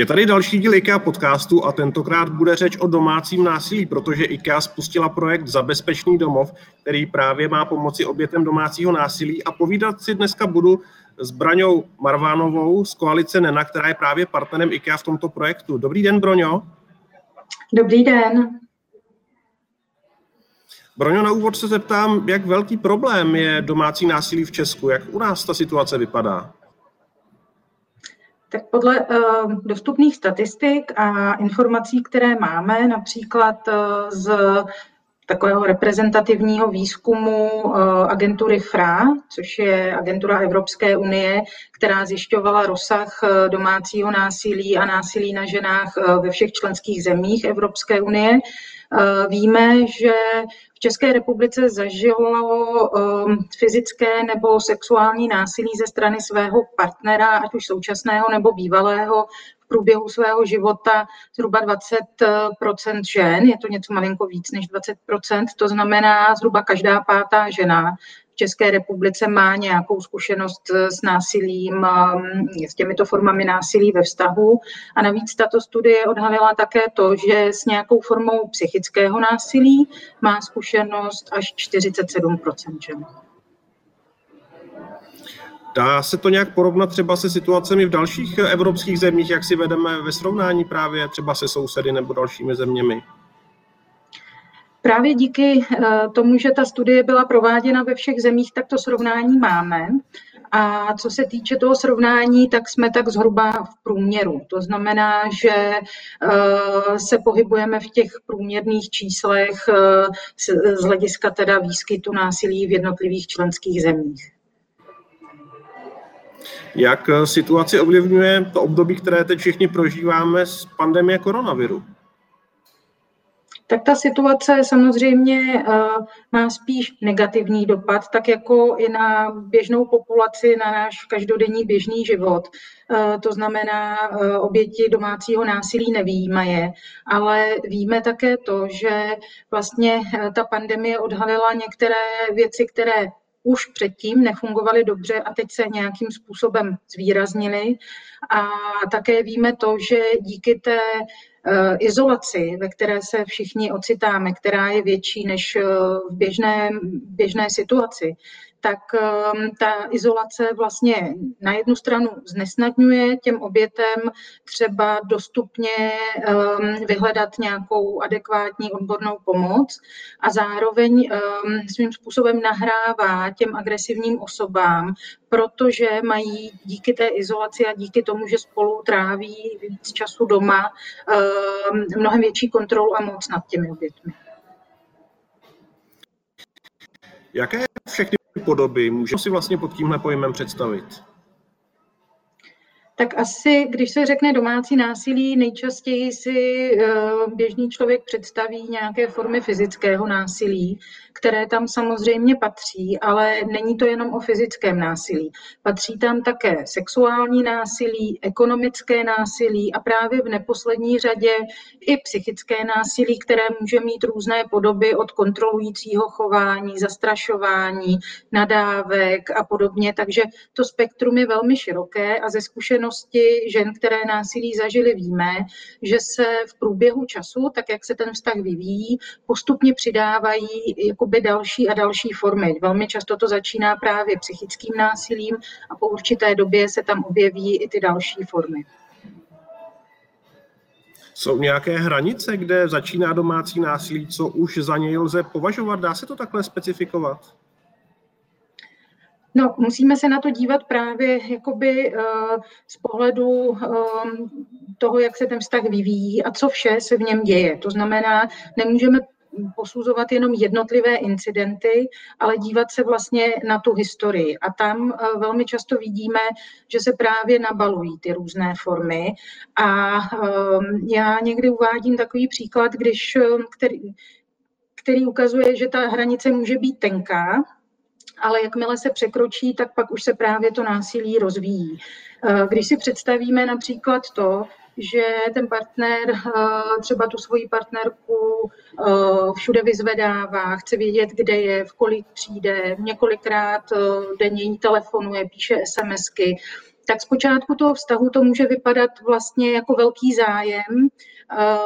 Je tady další díl IKEA podcastu a tentokrát bude řeč o domácím násilí, protože IKEA spustila projekt Zabezpečný domov, který právě má pomoci obětem domácího násilí a povídat si dneska budu s Braňou Marvánovou z koalice NENA, která je právě partnerem IKEA v tomto projektu. Dobrý den, Broňo. Dobrý den. Broňo, na úvod se zeptám, jak velký problém je domácí násilí v Česku, jak u nás ta situace vypadá? Tak podle uh, dostupných statistik a informací, které máme, například uh, z takového reprezentativního výzkumu uh, agentury FRA, což je agentura Evropské unie, která zjišťovala rozsah domácíího násilí a násilí na ženách ve všech členských zemích Evropské unie, Víme, že v České republice zažilo um, fyzické nebo sexuální násilí ze strany svého partnera, ať už současného nebo bývalého, v průběhu svého života zhruba 20% žen, je to něco malinko víc než 20% to znamená zhruba každá pátá žena České republice má nějakou zkušenost s násilím, um, s těmito formami násilí ve vztahu. A navíc tato studie odhalila také to, že s nějakou formou psychického násilí má zkušenost až 47 žen. Dá se to nějak porovnat třeba se situacemi v dalších evropských zemích, jak si vedeme ve srovnání právě třeba se sousedy nebo dalšími zeměmi? Právě díky eh, tomu, že ta studie byla prováděna ve všech zemích, tak to srovnání máme. A co se týče toho srovnání, tak jsme tak zhruba v průměru. To znamená, že eh, se pohybujeme v těch průměrných číslech eh, z hlediska teda výskytu násilí v jednotlivých členských zemích. Jak situaci ovlivňuje to období, které teď všichni prožíváme z pandemie koronaviru? Tak ta situace samozřejmě eh, má spíš negativní dopad, tak jako i na běžnou populaci, na náš každodenní běžný život. Eh, to znamená, eh, oběti domácího násilí nevýjímaje, ale víme také to, že vlastně ta pandemie odhalila některé věci, které už předtím nefungovaly dobře a teď se nějakým způsobem zvýraznily. A také víme to, že díky té izolaci, ve které se všichni ocitáme, která je větší než eh, v běžné, běžné situaci, tak ehm, ta izolace vlastně na jednu stranu znesnadňuje těm obětem třeba dostupně ehm, vyhledat nějakou adekvátní odbornou pomoc a zároveň ehm, svým způsobem nahrává těm agresivním osobám, protože mají díky té izolaci a díky tomu, že spolu tráví víc času doma, mnohem větší kontrolu a moc nad těmi obětmi. Jaké všechny podoby můžeme si vlastně pod tímhle pojmem představit? Tak asi, když se řekne domácí násilí, nejčastěji si eh, běžný člověk představí nějaké formy fyzického násilí, které tam samozřejmě patří, ale není to jenom o fyzickém násilí. Patří tam také sexuální násilí, ekonomické násilí a právě v neposlední řadě i psychické násilí, které může mít různé podoby od kontrolujícího chování, zastrašování, nadávek a podobně. Takže to spektrum je velmi široké a ze zkušenosti žen, které násilí zažily, víme, že se v průběhu času, tak jak se ten vztah vyvíjí, postupně přidávají jako jakoby další a další formy. Velmi často to začíná právě psychickým násilím a po určité době se tam objeví i ty další formy. Jsou nějaké hranice, kde začíná domácí násilí, co už za něj lze považovat? Dá se to takhle specifikovat? No, musíme se na to dívat právě jakoby uh, z pohledu um, toho, jak se ten vztah vyvíjí a co vše se v něm děje. To znamená, nemůžeme posuzovat jenom jednotlivé incidenty, ale dívat se vlastně na tu historii. A tam eh, velmi často vidíme, že se právě nabalují ty různé formy. A ehm, já někdy uvádím takový příklad, když, eh, který, který ukazuje, že ta hranice může být tenká, ale jakmile se překročí, tak pak už se právě to násilí rozvíjí. Eh, když si představíme například to, že ten partner eh, třeba tu svoji partnerku eh, všude vyzvedává, chce vědět, kde je, v kolik přijde, několikrát eh, denně jí telefonuje, píše SMSky, tak zpočátku toho vztahu to může vypadat vlastně jako velký zájem,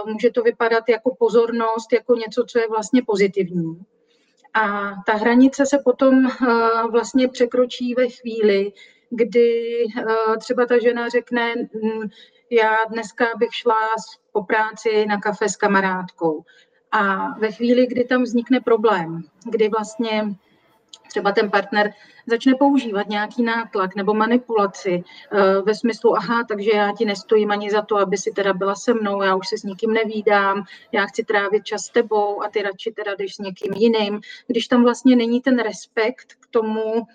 může to vypadat jako pozornost, jako něco, co je vlastně pozitivní. A ta hranice se potom vlastně překročí ve chvíli, kdy třeba ta žena řekne, mm, já dneska bych šla po práci na kafe s kamarádkou. A ve chvíli, kdy tam vznikne problém, kdy vlastně třeba ten partner začne používat nějaký nátlak nebo manipulaci eh, ve smyslu, aha, takže já ti nestojím ani za to, aby si teda byla se mnou, já už se s nikým nevídám, já chci trávit čas s tebou a ty radši teda jdeš s někým jiným. Když tam vlastně není ten respekt k tomu,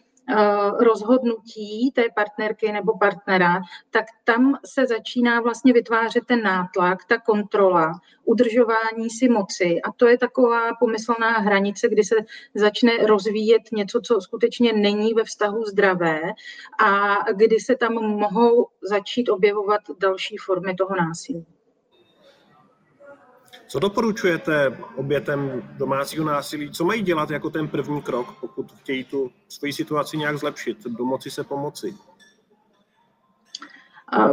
rozhodnutí té partnerky nebo partnera, tak tam se začíná vlastně vytvářet ten nátlak, ta kontrola, udržování si moci. A to je taková pomyslná hranice, kdy se začne rozvíjet něco, co skutečně není ve vztahu zdravé a kdy se tam mohou začít objevovat další formy toho násilí. Co doporučujete obětem domácího násilí? Co mají dělat jako ten první krok, pokud chtějí tu svoji situaci nějak zlepšit, domoci se pomoci?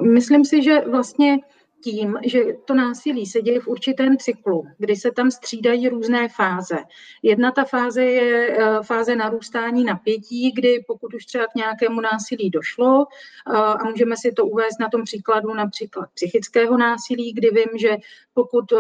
Myslím si, že vlastně tím, že to násilí se děje v určitém cyklu, kdy se tam střídají různé fáze. Jedna ta fáze je eh, fáze narůstání napětí, kdy pokud už třeba k nějakému násilí došlo, eh, a můžeme si to uvést na tom příkladu například psychického násilí, kdy vím, že pokud eh,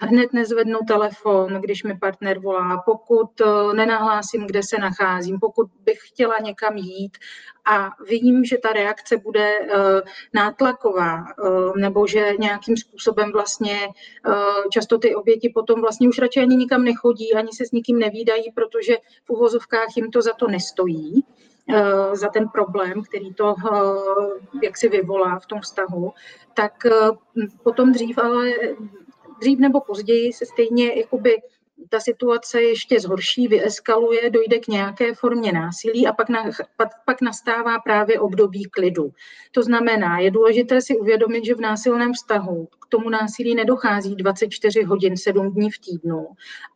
hned nezvednu telefon, když mi partner volá, pokud eh, nenahlásím, kde se nacházím, pokud bych chtěla někam jít a vím, že ta reakce bude eh, nátlaková eh, nebo že nějakým způsobem vlastně často ty oběti potom vlastně už radši ani nikam nechodí, ani se s nikým nevídají, protože v uvozovkách jim to za to nestojí za ten problém, který to jak si vyvolá v tom vztahu, tak potom dřív ale dřív nebo později se stejně jakoby ta situace ještě zhorší, vyeskaluje, dojde k nějaké formě násilí a pak, na, pak, pak nastává právě období klidu. To znamená, je důležité si uvědomit, že v násilném vztahu k tomu násilí nedochází 24 hodin, 7 dní v týdnu,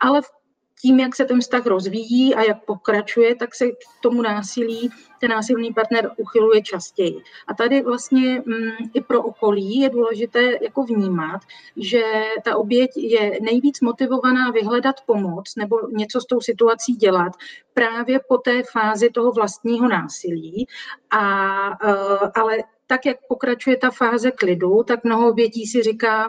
ale v tím, jak se ten vztah rozvíjí a jak pokračuje, tak se k tomu násilí ten násilný partner uchyluje častěji. A tady vlastně mm, i pro okolí je důležité jako vnímat, že ta oběť je nejvíc motivovaná vyhledat pomoc nebo něco s tou situací dělat právě po té fázi toho vlastního násilí. A, uh, ale tak, jak pokračuje ta fáze klidu, tak mnoho obětí si říká,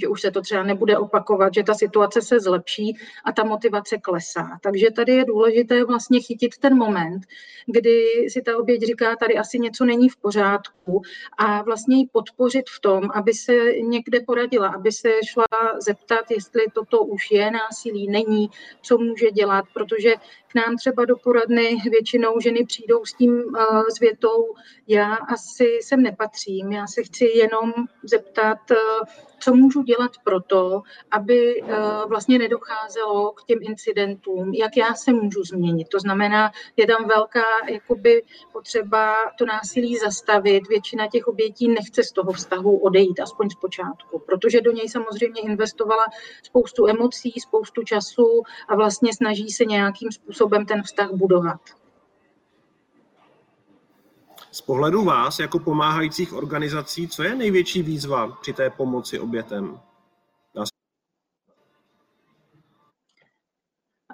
že už se to třeba nebude opakovat, že ta situace se zlepší a ta motivace klesá. Takže tady je důležité vlastně chytit ten moment, kdy si ta oběť říká, tady asi něco není v pořádku a vlastně ji podpořit v tom, aby se někde poradila, aby se šla zeptat, jestli toto už je násilí, není, co může dělat, protože nám třeba do poradny většinou ženy přijdou s tím uh, s větou, já asi sem nepatřím, já se chci jenom zeptat, uh, co můžu dělat pro to, aby uh, vlastně nedocházelo k těm incidentům, jak já se můžu změnit. To znamená, je tam velká jakoby, potřeba to násilí zastavit. Většina těch obětí nechce z toho vztahu odejít, aspoň z počátku, protože do něj samozřejmě investovala spoustu emocí, spoustu času a vlastně snaží se nějakým způsobem způsobem ten vztah budovat. Z pohledu vás, jako pomáhajících organizací, co je největší výzva při té pomoci obětem?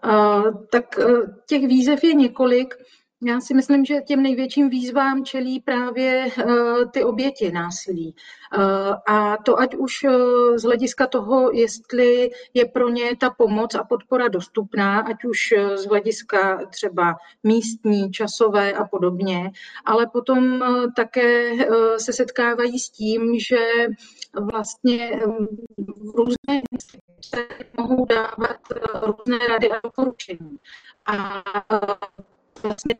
Uh, tak uh, těch výzev je několik. Já si myslím, že těm největším výzvám čelí právě uh, ty oběti násilí. Uh, a to ať už uh, z hlediska toho, jestli je pro ně ta pomoc a podpora dostupná, ať už z hlediska třeba místní, časové a podobně, ale potom také se setkávají s tím, že vlastně um, různé instituce mohou dávat různé rady a doporučení. A vlastně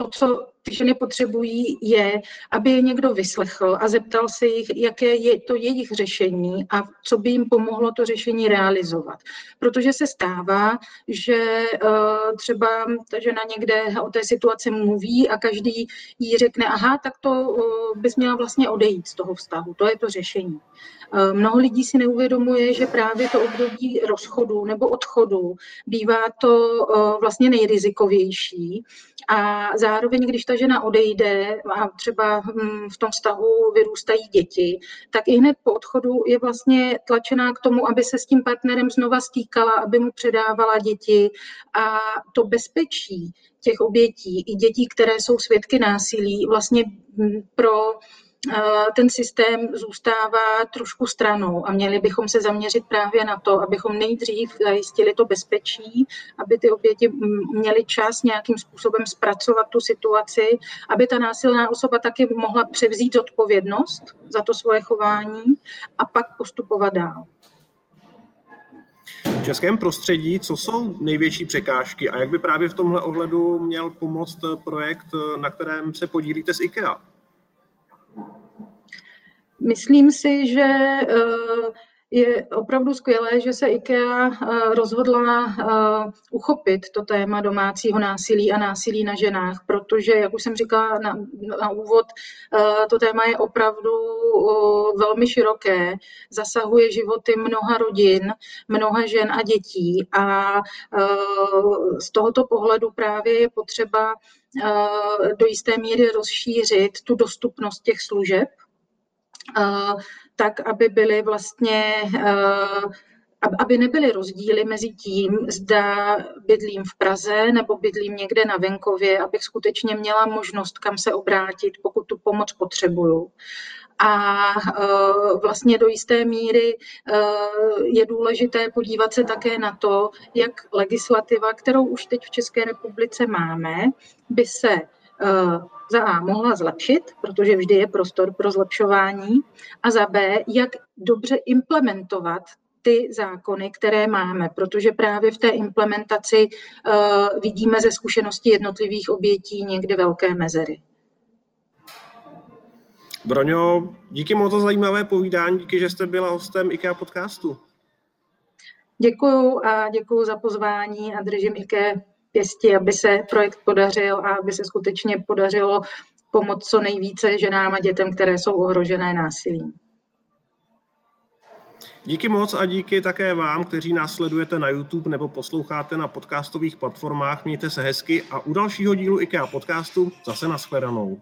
to, co ty ženy potřebují, je, aby je někdo vyslechl a zeptal se jich, jaké je to jejich řešení a co by jim pomohlo to řešení realizovat. Protože se stává, že uh, třeba ta žena někde o té situaci mluví a každý jí řekne, aha, tak to uh, bys měla vlastně odejít z toho vztahu, to je to řešení. Uh, mnoho lidí si neuvědomuje, že právě to období rozchodu nebo odchodu bývá to vlastně nejrizikovější a zároveň, když ta žena odejde a třeba hm, v tom vztahu vyrůstají děti, tak i hned po odchodu je vlastně tlačená k tomu, aby se s tím partnerem znova stýkala, aby mu předávala děti. A to bezpečí těch obětí i dětí, které jsou svědky násilí, vlastně hm, pro ten systém zůstává trošku stranou a měli bychom se zaměřit právě na to, abychom nejdřív zajistili to bezpečí, aby ty oběti měly čas nějakým způsobem zpracovat tu situaci, aby ta násilná osoba taky mohla převzít odpovědnost za to svoje chování a pak postupovat dál. V českém prostředí, co jsou největší překážky a jak by právě v tomhle ohledu měl pomoct projekt, na kterém se podílíte s IKEA? Myslím si, že eh, je opravdu skvělé, že se IKEA eh, rozhodla eh, uchopit to téma domácího násilí a násilí na ženách, protože, jak už jsem říkala na, na úvod, to téma je opravdu velmi široké, zasahuje životy mnoha rodin, mnoha žen a dětí a z tohoto pohledu právě je potřeba do jisté míry rozšířit tu dostupnost těch služeb, tak aby byly vlastně aby nebyly rozdíly mezi tím, zda bydlím v Praze nebo bydlím někde na venkově, abych skutečně měla možnost, kam se obrátit, pokud tu pomoc potřebuju. A vlastně do jisté míry je důležité podívat se také na to, jak legislativa, kterou už teď v České republice máme, by se za A mohla zlepšit, protože vždy je prostor pro zlepšování, a za B, jak dobře implementovat ty zákony, které máme, protože právě v té implementaci uh, vidíme ze zkušenosti jednotlivých obětí někdy velké mezery. Broňo, díky moc za zajímavé povídání, díky, že jste byla hostem IKEA podcastu. Děkuju a děkuju za pozvání a držím IKEA pěsti, aby se projekt podařil a aby se skutečně podařilo pomoct co nejvíce ženám a dětem, které jsou ohrožené násilím. Díky moc a díky také vám, kteří nás sledujete na YouTube nebo posloucháte na podcastových platformách. Mějte se hezky a u dalšího dílu IKEA podcastu zase nashledanou.